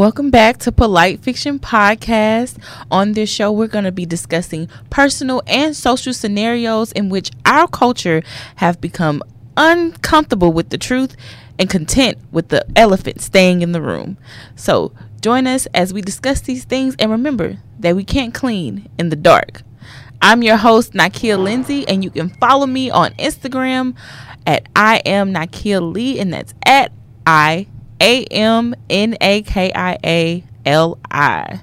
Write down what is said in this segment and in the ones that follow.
Welcome back to Polite Fiction Podcast. On this show, we're going to be discussing personal and social scenarios in which our culture have become uncomfortable with the truth and content with the elephant staying in the room. So, join us as we discuss these things and remember that we can't clean in the dark. I'm your host, Nakia Lindsay, and you can follow me on Instagram at I am Nakia Lee, and that's at I A M N A K I A L I.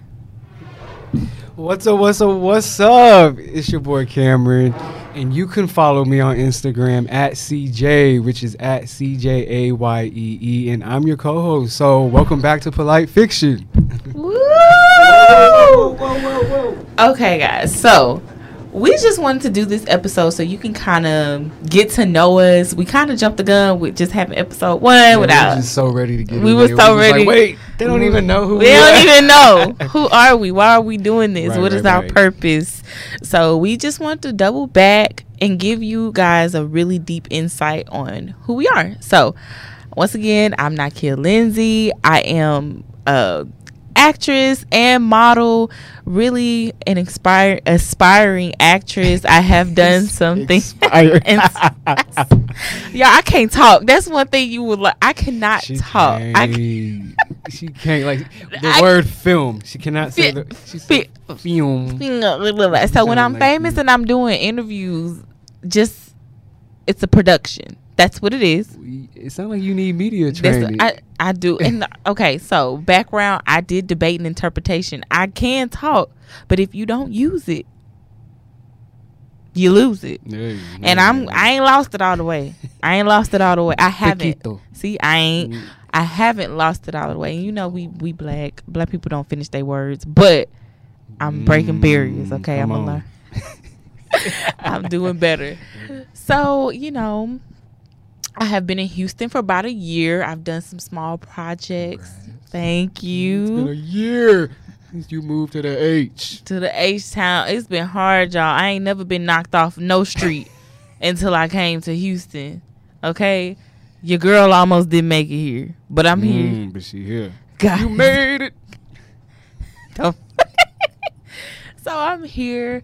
What's up, what's up, what's up? It's your boy Cameron, and you can follow me on Instagram at CJ, which is at CJ A Y E E, and I'm your co host. So, welcome back to Polite Fiction. Woo! Okay, guys. So we just wanted to do this episode so you can kind of get to know us. We kind of jumped the gun with just having episode one Yeah, we were just so ready to get We were so like, ready. Wait, they don't even know who we are. we don't even know who are we. Why are we doing this? Right, what is right, our right. purpose? So we just want to double back and give you guys a really deep insight on who we are. So once again, I'm Nakia Lindsay. I am a actress and model, really an inspire aspiring actress. I have done something. Yeah, I can't talk. That's one thing you would like. I cannot She talk. can't. I can, she can't like the I- word film. She cannot say the she said film. So when I'm famous and I'm doing interviews, just it's a production. That's what it is. It sounds like you need media That's training. I, I do. And okay, so background, I did debate and interpretation. I can talk, but if you don't use it, you lose it. Yeah, And yeah, I'm yeah. I ain't lost it all the way. I ain't lost it all the way. I haven't. Poquito. See, I ain't. Mm. I haven't lost it all the way. And you know, we we black black people don't finish their words, but I'm breaking barriers. Mm, Okay, I'm gonna learn. I'm doing better. So you know, I have been in Houston for about a year. I've done some small projects. Congrats. Thank you. It's been a year since you moved to the H. To the H town, it's been hard, y'all. I ain't never been knocked off no street until I came to Houston. Okay, your girl almost didn't make it here, but I'm here. Mm, but she here. God. You made it. So I'm here.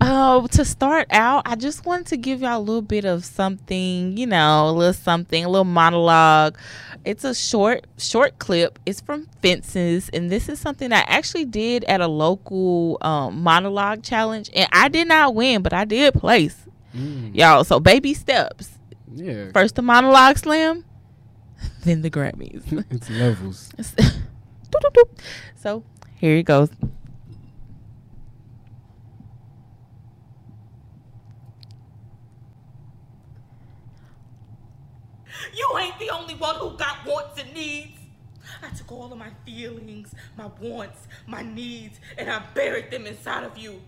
Uh, to start out, I just wanted to give y'all a little bit of something, you know, a little something, a little monologue. It's a short, short clip. It's from Fences, and this is something I actually did at a local um, monologue challenge, and I did not win, but I did place, Mm, y'all. So baby steps. yeah. First the monologue slam, then the Grammys. it's levels. So here it goes. You ain't the only one who got wants and needs. I took all of my feelings, my wants, my needs, and I buried them inside of you.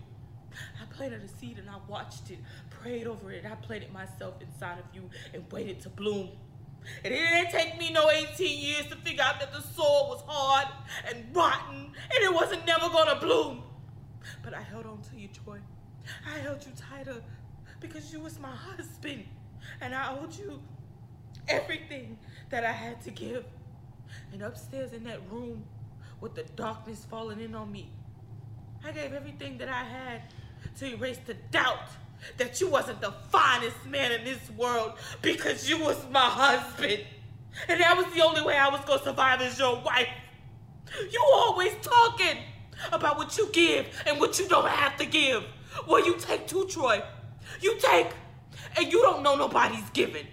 I planted a seed and I watched it, prayed over it. I planted myself inside of you and waited to bloom. And it didn't take me no 18 years to figure out that the soil was hard and rotten and it wasn't never gonna bloom. But I held on to you, Troy. I held you tighter because you was my husband and I owed you everything that I had to give. And upstairs in that room, with the darkness falling in on me, I gave everything that I had to erase the doubt that you wasn't the finest man in this world because you was my husband. And that was the only way I was gonna survive as your wife. You always talking about what you give and what you don't have to give. Well, you take too, Troy. You take, and you don't know nobody's giving.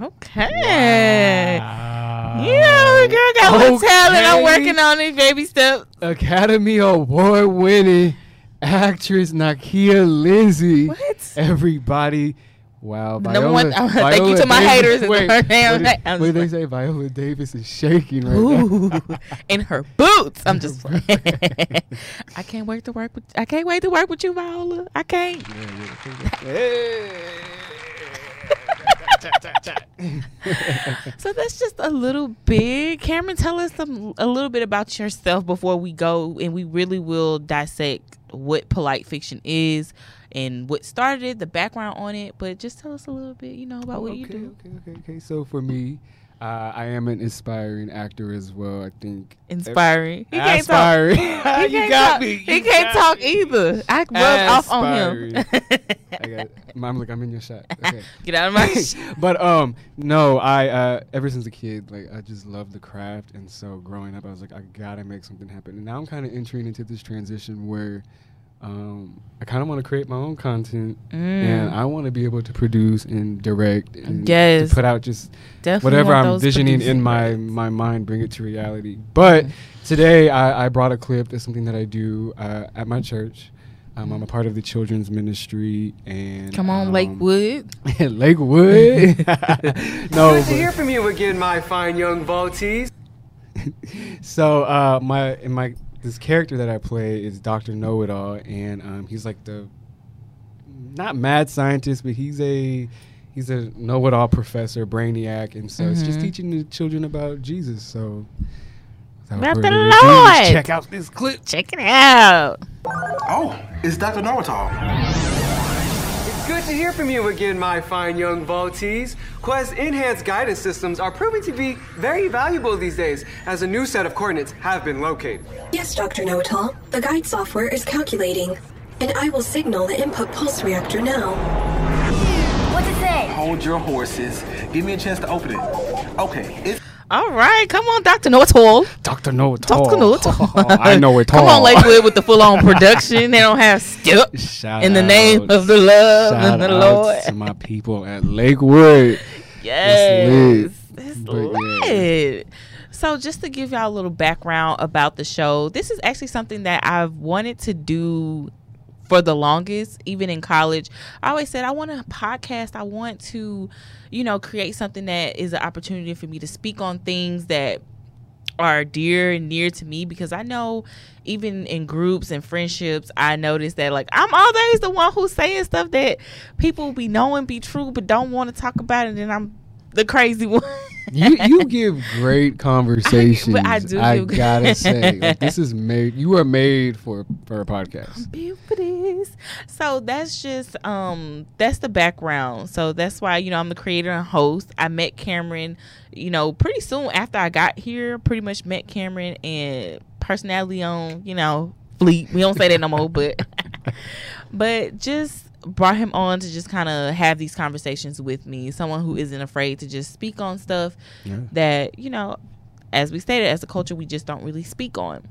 Okay. Know, the girl got one talent. I'm working on it, baby steps. Academy Award winning actress Nakia Lindsay. What? Everybody. Wow. Number one- Viola- thank you to my Davis- haters and Wait, what did, what they say? Viola Davis is shaking right Ooh, now. in her boots. I'm just playing. I can't wait to work with. I can't wait to work with you, Viola. I can't. So that's just a little bit. Cameron, tell us some a little bit about yourself before we go, and we really will dissect what polite fiction is and what started it, the background on it. But just tell us a little bit, you know, about what you do. Okay, okay, okay. So for me, Uh, I am an inspiring actor as well. I think Inspiring. He can't talk. He you got talk. me. He can't talk me. either. I rubbed off on him. I got, Mom, look, I'm in your shot. Okay. Get out of my. but um, no, I uh, ever since a kid, like I just love the craft, and so growing up, I was like, I gotta make something happen. And now I'm kind of entering into this transition where. Um, I kind of want to create my own content, and Mm. I want to be able to produce and direct and Yes. put out just Definitely whatever I'm those visioning in my rights. my mind, bring it to reality. But today, I, I brought a clip. That's something that I do uh, at my church. Um, I'm a part of the children's ministry, and Come on, um, Lakewood. Lakewood. no, Good to hear from you again, my fine young Maltese. so uh, my in my this character that I play is Doctor Know It All, and um, he's like the not mad scientist, but he's a he's a know it all professor, brainiac, and so it's just Mhm. teaching the children about Jesus. So About the Lord. check out this clip. Check it out. Oh, it's Dr. Know-It-All. It's good to hear from you again, my fine young Maltese. Quest enhanced guidance systems are proving to be very valuable these days, as a new set of coordinates have been located. Yes, Dr. Know-It-All. The guide software is calculating. And I will signal the input pulse reactor now. What's it say? Hold your horses. Give me a chance to open it. Okay, it's All right, come on, Doctor Know It All. Doctor Know It All. Doctor Know It All. Oh, I know it all. Come on, Lakewood, with the full on production. They don't have step. Shout In the name out- of the love shout and the Lord. to my people at Lakewood. Yes, lit. it's But yeah. So, just to give y'all a little background about the show, this is actually something that I've wanted to do for the longest, even in college. I always said I want a podcast. I want to, you know, create something that is an opportunity for me to speak on things that are dear and near to me because I know even in groups and friendships, I notice that like I'm always the one who's saying stuff that people be knowing be true but don't want to talk about it and I'm the crazy one. you you give great conversations. But I do I gotta say, like, this is made. You are made for for a podcast. This. So that's just um that's the background. So that's why you know I'm the creator and host. I met Cameron, you know, pretty soon after I got here. Pretty much met Cameron and personality on you know fleet. We don't say that no more, but but just brought him on to just kind of have these conversations with me. Someone who isn't afraid to just speak on stuff Yeah. that you know, as we stated, as a culture, we just don't really speak on.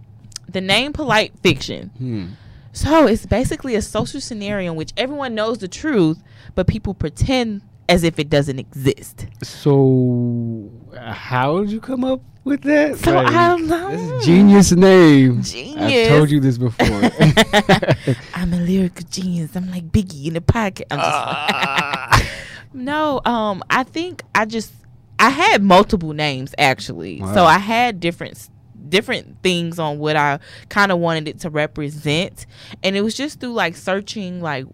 The name polite fiction. Hmm. So it's basically a social scenario in which everyone knows the truth, but people pretend as if it doesn't exist. So, how did you come up with that? So, I don't know. That's a genius name. Genius. I've told you this before. I'm a lyrical genius. I'm like Biggie in the pocket. I'm just no, um, I think I just I had multiple names actually. Wow. So I had different different things on what I kind of wanted it to represent, and it was just through like searching like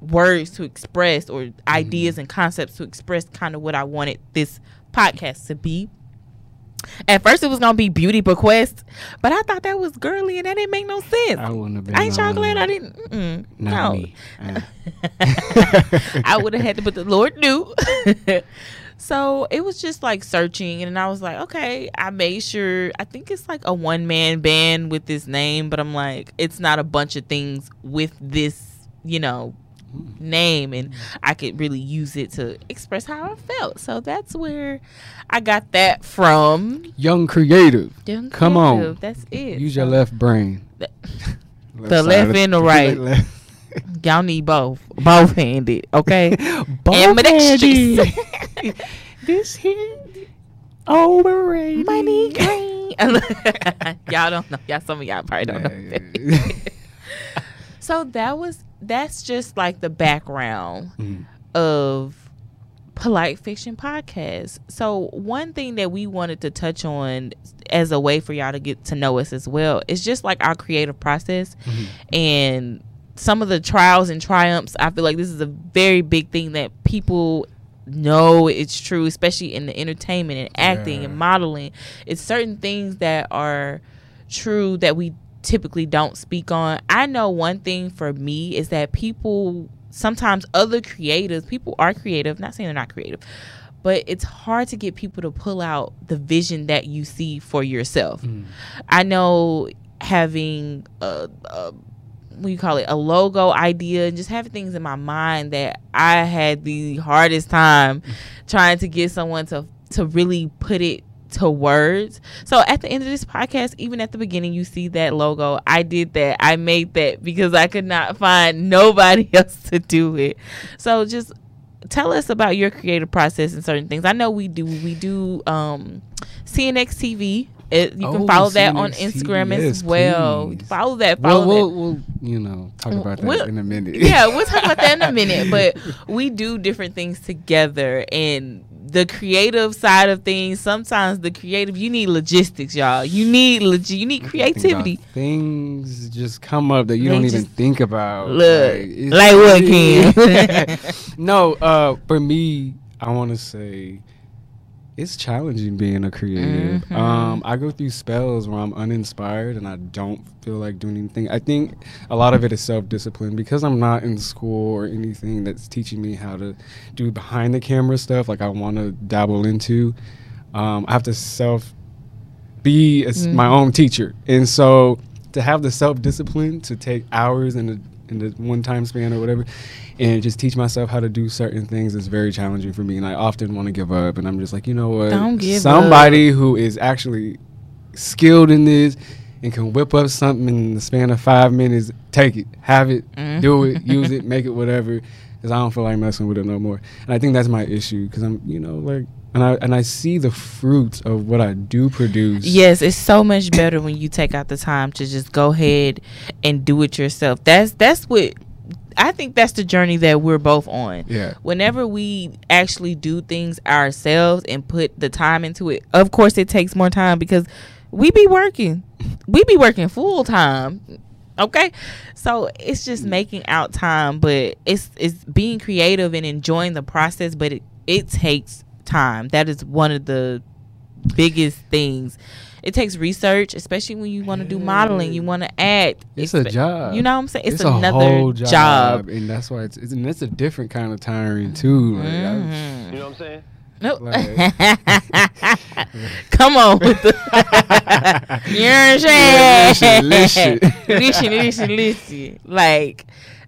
words to express or ideas and concepts to express kind of what I wanted this podcast to be. At first, it was gonna be beauty bequest, but I thought that was girly and that didn't make no sense. I wouldn't have been. Ain't y'all glad I didn't? No. Uh. I would have had to, but the Lord knew. so it was just like searching, and I was like, okay. I made sure. I think it's like a one man band with this name, but I'm like, it's not a bunch of things with this, you know, name, and I could really use it to express how I felt. So that's where I got that from. Young creative. Young Come on. That's it. Use your left brain. The- Left the left and the right. left. Y'all need both, both handed. Okay. Both Ambidextrous. handed. this here overrated. money green. y'all don't know. Y'all some of y'all probably don't know. So that was that's just like the background Mhm. of polite fiction podcast. So one thing that we wanted to touch on as a way for y'all to get to know us as well is just like our creative process and some of the trials and triumphs. I feel like this is a very big thing that people know it's true, especially in the entertainment and acting Yeah. and modeling. It's certain things that are true that we typically don't speak on. I know one thing for me is that people sometimes other creatives, people are creative, not saying they're not creative, but it's hard to get people to pull out the vision that you see for yourself. Hmm. I know having a, a what you call it a logo idea and just having things in my mind that I had the hardest time hmm. trying to get someone to to really put it to words. So at the end of this podcast, even at the beginning, you see that logo. I did that. I made that because I could not find nobody else to do it. So just tell us about your creative process and certain things. I know we do. We do um, CNX TV. It, you can Oh, follow that on Instagram TV, as yes, well. please. Follow that. Follow we'll, that. we'll, you know, talk about that We'll- in a minute. yeah, we'll talk about that in a minute. But we do different things together, and the creative side of things. Sometimes the creative, you need logistics, y'all. You need log- You need creativity. Things just come up that you They don't even think about. Look, it's- like what, Ken? no, uh, for me, I want to say it's challenging being a creative. Mm-hmm. Um, I go through spells where I'm uninspired and I don't feel like doing anything. I think a lot of it is self discipline because I'm not in school or anything that's teaching me how to do behind the camera stuff like I want to dabble into. Um, I have to self be as my own teacher, and so to have the self discipline to take hours in in the one time span or whatever, and just teach myself how to do certain things is very challenging for me. And I often want to give up, and I'm just like, you know what? Don't give Somebody who is actually skilled in this and can whip up something in the span of five minutes, take it, have it, mm-hmm. do it, use it, make it whatever. Because I don't feel like messing with it no more. And I think that's my issue. Because I'm, you know, like, and I and I see the fruits of what I do produce. Yes, it's so much better when you take out the time to just go ahead and do it yourself. That's that's what I think that's the journey that we're both on. Yeah. Whenever we actually do things ourselves and put the time into it, of course it takes more time because we be working. We be working full time. Okay? So it's just mm. making out time, but it's it's being creative and enjoying the process, but it it takes time. That is one of the biggest things. It takes research, especially when you want to do modeling. You want to act. It's a job. You know what I'm saying? It's, a another whole job. and that's why it's, it's and it's a different kind of tiring too. Like, I- mm-hmm. You know what I'm saying? Nope. Like- Come on with the. you know what I'm saying? listen, listen. listen, listen, listen. Like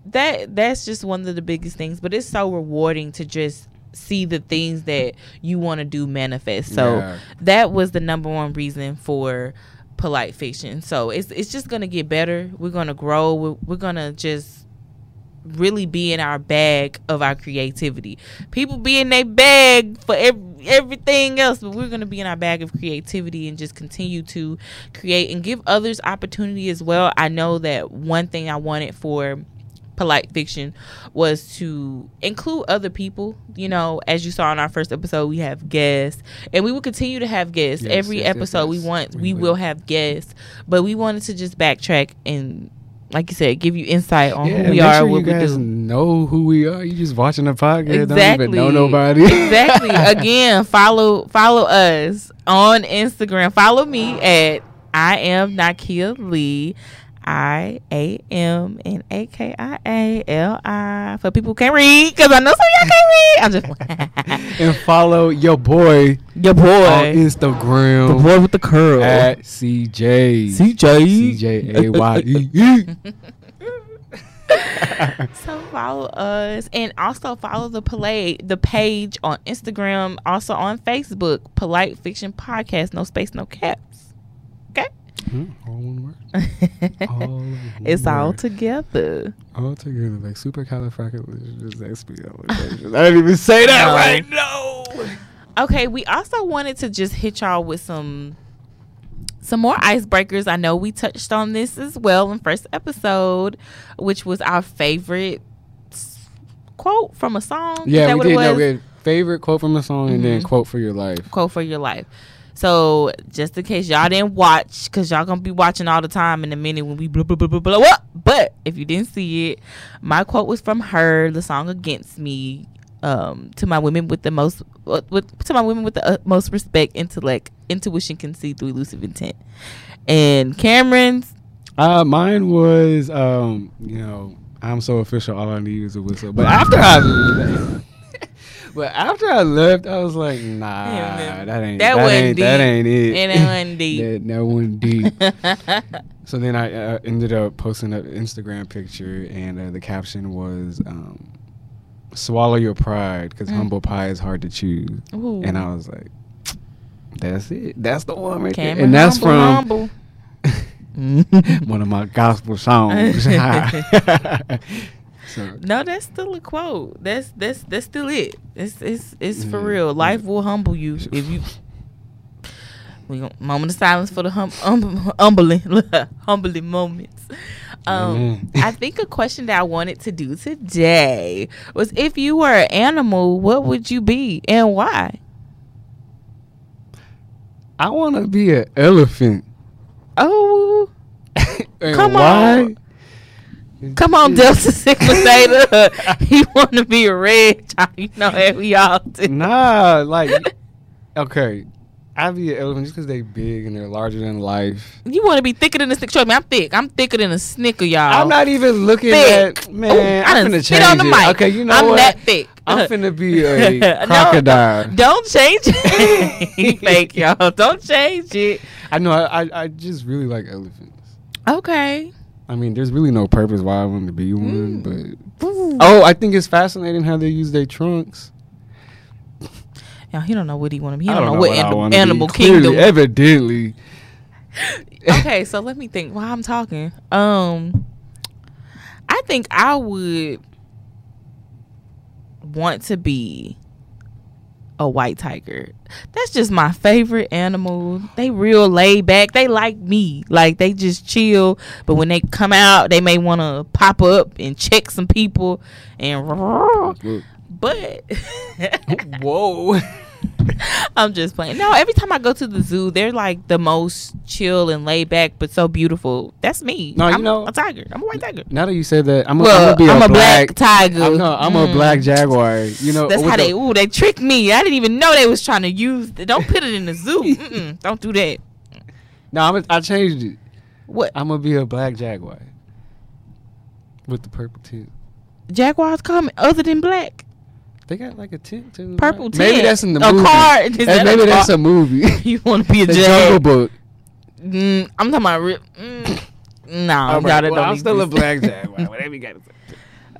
that. That's just one of the biggest things. But it's so rewarding to just see the things that you want to do manifest. So Yeah. that was the number one reason for polite fiction. So it's it's just gonna get better. We're gonna grow. We're, we're gonna just really be in our bag of our creativity. People be in their bag for ev- everything else, but we're going to be in our bag of creativity and just continue to create and give others opportunity as well. I know that one thing I wanted for polite fiction was to include other people. You know as you saw in our first episode we have guests and we will continue to have guests. Yes, every yes, yes, episode we want We we will. will have guests. But we wanted to just backtrack and like you said give you insight on Yeah, who we are sure what you we guys do know who we are. You just watching the podcast, exactly don't even know nobody. exactly. Again follow follow us on instagram. Follow me at i am nakia lee I A M N A K I A L I for people who can't read because I know some of y'all can't read. I'm just and follow your boy your on boy, Instagram the boy with the curl. at CJ CJ. CJ A Y E E. So follow us and also follow the play the page on Instagram, also on Facebook, Polite Fiction Podcast, no space, no caps. Okay, Hmm, All one word. All one it's all word. together. all together like supercalifragilisticexpialidocious. I didn't even say that No. right. No. Okay, we also wanted to just hit y'all with some some more icebreakers. I know we touched on this as well in first episode, which was our favorite quote from a song. Yeah, that we did. No, we had favorite quote from a song and then Mhm. quote for your life. quote for your life. So just in case y'all didn't watch, cause y'all gonna be watching all the time in a minute when we blah blah blah blah blah. What? But if you didn't see it, my quote was from her, the song "Against Me." Um, to my women with the most, uh, with to my women with the utmost respect, intellect, intuition can see through elusive intent. And Cameron's, Uh, mine was, um, you know, I'm so official. All I need is a whistle. But after I, But after I left, I was like, nah, Yeah, that ain't that that, wasn't ain't that ain't it. It wasn't deep. that, that wasn't deep. so then I uh, ended up posting an Instagram picture, and uh, the caption was, um, "Swallow your pride, because humble pie is hard to choose." Mm. Ooh. And I was like, "That's it. That's the one right there." And that's humble, from humble. one of my gospel songs. So No, that's still a quote. That's that's that's still it. It's it's it's for Mm, real. Life will humble you if you. We gon- moment of silence for the hum, um, humbling humbling moments. Um, Amen. I think a question that I wanted to do today was if you were an animal, what would you be and why? I want to be an elephant. Oh, Come why? on. Come on, Delta Sigma Theta. he want to be a red child. You know, that we all do. Nah, like okay, I'd be an elephant just because they big and they're larger than life. You want to be thicker than a stick. Trust me, I'm thick. I'm thicker than a snicker, y'all. I'm not even looking thick. at man. Ooh, I I'm finna change on the it. mic. Okay, you know I'm what? that thick. I'm finna be a No, crocodile. Don't change it. Fake, y'all. Don't change it. I know. I, I I just really like elephants. Okay. I mean, there's really no purpose why I want to be one, Mm. but oh, I think it's fascinating how they use their trunks. Y'all, he don't know what he want to be. He I don't, know, what I anim- animal Clearly, kingdom. Evidently, okay, so let me think while I'm talking. Um, I think I would want to be a white tiger. That's just my favorite animal. They real laid back. They like me. Like they just chill. But when they come out, they may want to pop up and check some people and. But whoa. I'm just playing. No, every time I go to the zoo, they're like the most chill and laid back, but so beautiful. That's me. No, you I'm know- a tiger. I'm a white tiger. Now that you said that, I'm, Well, I'm gonna be I'm a, a black tiger. I'm, no, I'm a Mm. black jaguar. You know, That's how the- they. Ooh, they tricked me. I didn't even know they was trying to use. Don't put it in the zoo. Mm-mm, don't do that. No, I'm a, I changed it. What I'm gonna be a black jaguar with the purple tint. jaguars come other than black? They got like a tint too. Purple right? Maybe that's in the movie. A movie. car? Is That's- that a maybe that's car? a movie. You want to be a? Jungle Book. Mm, I'm talking about. Rip. Mm, no, All y'all right, that well, don't I'm still a exist. black jaguar. Whatever you got.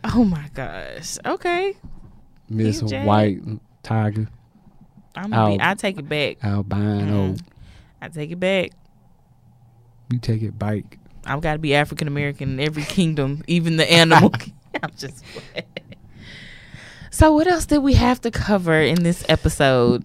Oh my gosh. Okay. Miss You. White Tiger I'm. Gonna be, Ow. I take it back. albino. Mm. I take it back. You take it bike. I've got to be African American in every kingdom, even the animal. I'm just. So, what else did we have to cover in this episode?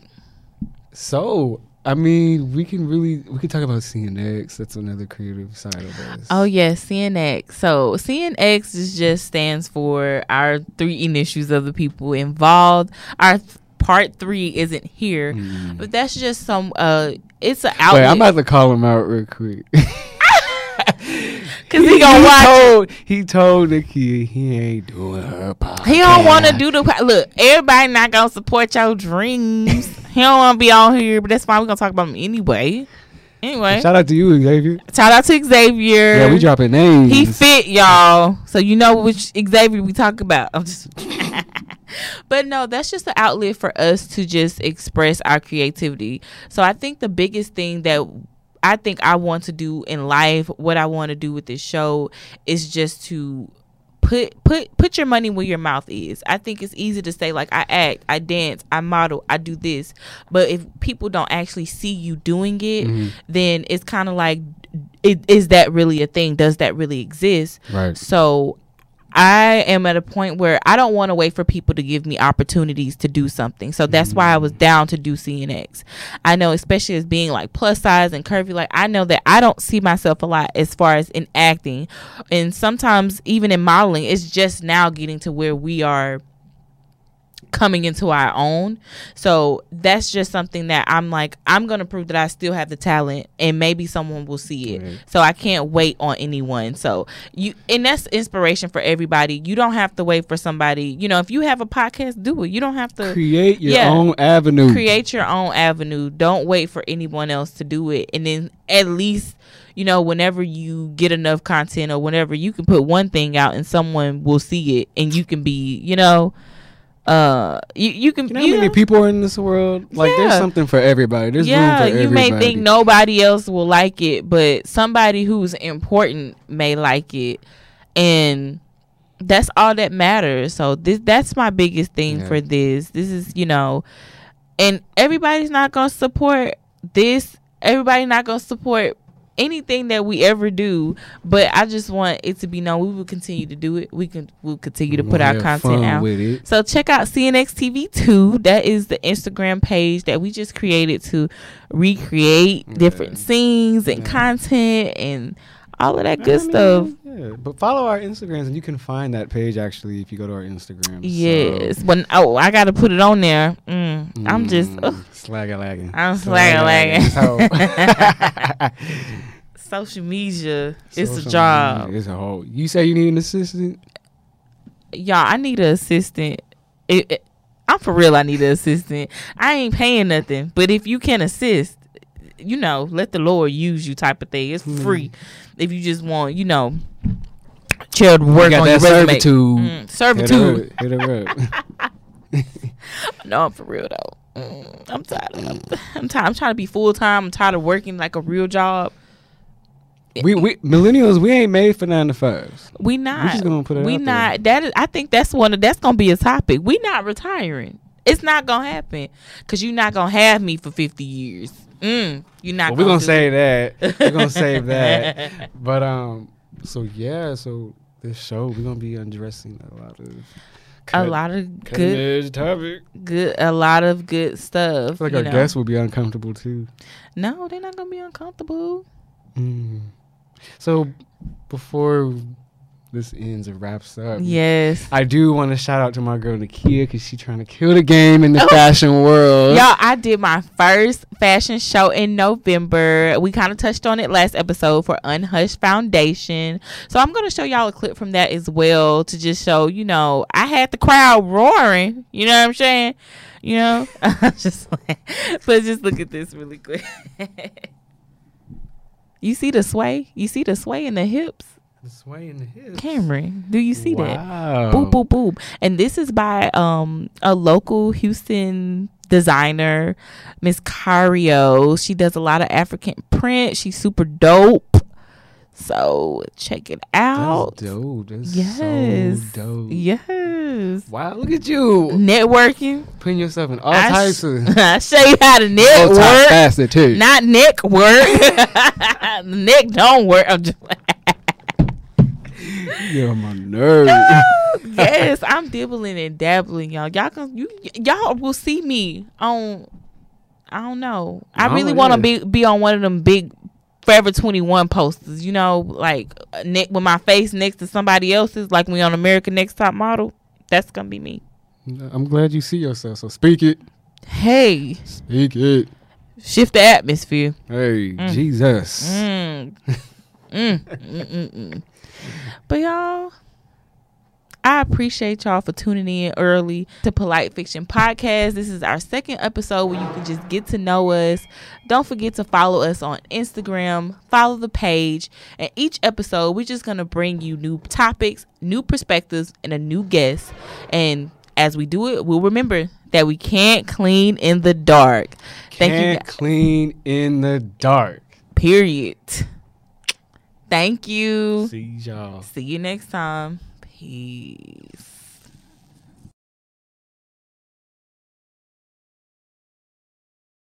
So I mean, we can really we can talk about CNX. That's another creative side of us. Oh yes, CNX. So CNX is just stands for our three initials of the people involved. Our th- part three isn't here, but that's just some. Uh, it's an Mm. Wait, outlet. I'm about to call him out real quick. Cause he gonna watch. told he told the kid he ain't doing her podcast. He don't want to do the look. Everybody not gonna support your dreams. he don't want to be on here, but that's fine. We're gonna talk about him anyway. Anyway, Shout out to you, Xavier. shout out to Xavier. Yeah, we dropping names. He fit y'all, so you know which Xavier we talk about. I'm just, but no, that's just an outlet for us to just express our creativity. So I think the biggest thing that I think I want to do in life, what I want to do with this show, is just to put put put your money where your mouth is. I think it's easy to say like I act, I dance, I model, I do this, but if people don't actually see you doing it, mm-hmm. then it's kind of like it, is that really a thing? Does that really exist? Right. So I am at a point where I don't want to wait for people to give me opportunities to do something. So that's why I was down to do CNX. I know, especially as being like plus size and curvy, like I know that I don't see myself a lot as far as in acting. And sometimes even in modeling, it's just now getting to where we are coming into our own. So that's just something that I'm like, I'm gonna prove that I still have the talent and maybe someone will see it. Right. So I can't wait on anyone. So you and that's inspiration for everybody. You don't have to wait for somebody, you know, if you have a podcast, do it. You don't have to Create your Yeah. own avenue. create your own avenue. Don't wait for anyone else to do it. And then at least, you know, whenever you get enough content or whenever you can put one thing out and someone will see it and you can be, you know, uh you you can You know how many know- people are in this world? Like, there's something for everybody. There's yeah, room for you may think nobody else will like it, but somebody who's important may like it, and that's all that matters. So this that's my biggest thing Yeah. for this. This is you know, and everybody's not gonna support this. Everybody not gonna support anything that we ever do. But I just want it to be known we will continue to do it. We can we'll continue to We'll put our content out. So check out CNX TV 2. That is the Instagram page that we just created to recreate different scenes and content and all of that I good mean, stuff. Yeah, but follow our Instagrams and you can find that page actually if you go to our Instagram. Yes. When oh, I got to put it on there. Mm, I'm just ugh, slagger lagging. I'm slagger lagging. social media. It's a job. media, It's a whole. You say you need an assistant? Y'all, I need an assistant. It, it- I'm for real. I need an assistant. I ain't paying nothing, but if you can assist, you know, let the Lord use you, type of thing. It's Hmm. free. If you just want, you know, child work got on that your resume. servitude. Mm, servitude. Hit her up. Hit her up. No, I'm for real though. Mm, I'm tired. Of, I'm tired. I'm trying to be full time. I'm tired of working like a real job. We we millennials we ain't made for nine to fives. We not. just gonna put it we out there. not. That is. I think that's one. Of, that's gonna be a topic. We not retiring. It's not gonna happen because you're not gonna have me for 50 years. Mm, you're not. Well, we're gonna say it. that. We're gonna save that. But um, so yeah, so this show we're gonna be addressing a lot of a lot of good, topic. good, a lot of good stuff. like our know. guests will be uncomfortable too. No, they're not gonna be uncomfortable. Mm. So before this ends and wraps up, Yes. I do want to shout out to my girl Nakia because she's trying to kill the game in the oh. fashion world. Y'all, I did my first fashion show in November. We kind of touched on it last episode for Unhushed Foundation. So I'm going to show y'all a clip from that as well to just show, you know, I had the crowd roaring. You know what I'm saying? You know? just But just look at this really quick. you see the sway? You see the sway in the hips? The sway in the hips. Cameron, do you see that? Wow. Boop boop boop. And this is by um a local Houston designer, Miss Cario. She does a lot of African print. She's super dope. So check it out. That's dope. That's Yes. so dope. Yes. Wow, look at you Networking. putting yourself in all I types sh- of I show you how to network. multifaceted too. Not neck work. neck don't work. I'm just You're on my nerves. yes, I'm dibbling and dabbling, y'all. Y'all can you y'all will see me on. I don't know. I Oh, really want to be be on one of them big Forever 21 posters. You know, like uh, neck with my face next to somebody else's, like we on American Next Top Model. That's gonna be me. I'm glad you see yourself. So speak it. Hey, Speak it. shift the atmosphere. Hey, Jesus. Mm. mm, mm, mm, mm. But y'all, I appreciate y'all for tuning in early to Polite Fiction Podcast. This is our second episode where you can just get to know us. Don't forget to follow us on Instagram, follow the page, and each episode we're just gonna bring you new topics, new perspectives, and a new guest. And as we do it, we'll remember that we can't clean in the dark. Thank you. Can't guys. clean in the dark. Period. Thank you. See y'all. See you next time. Peace.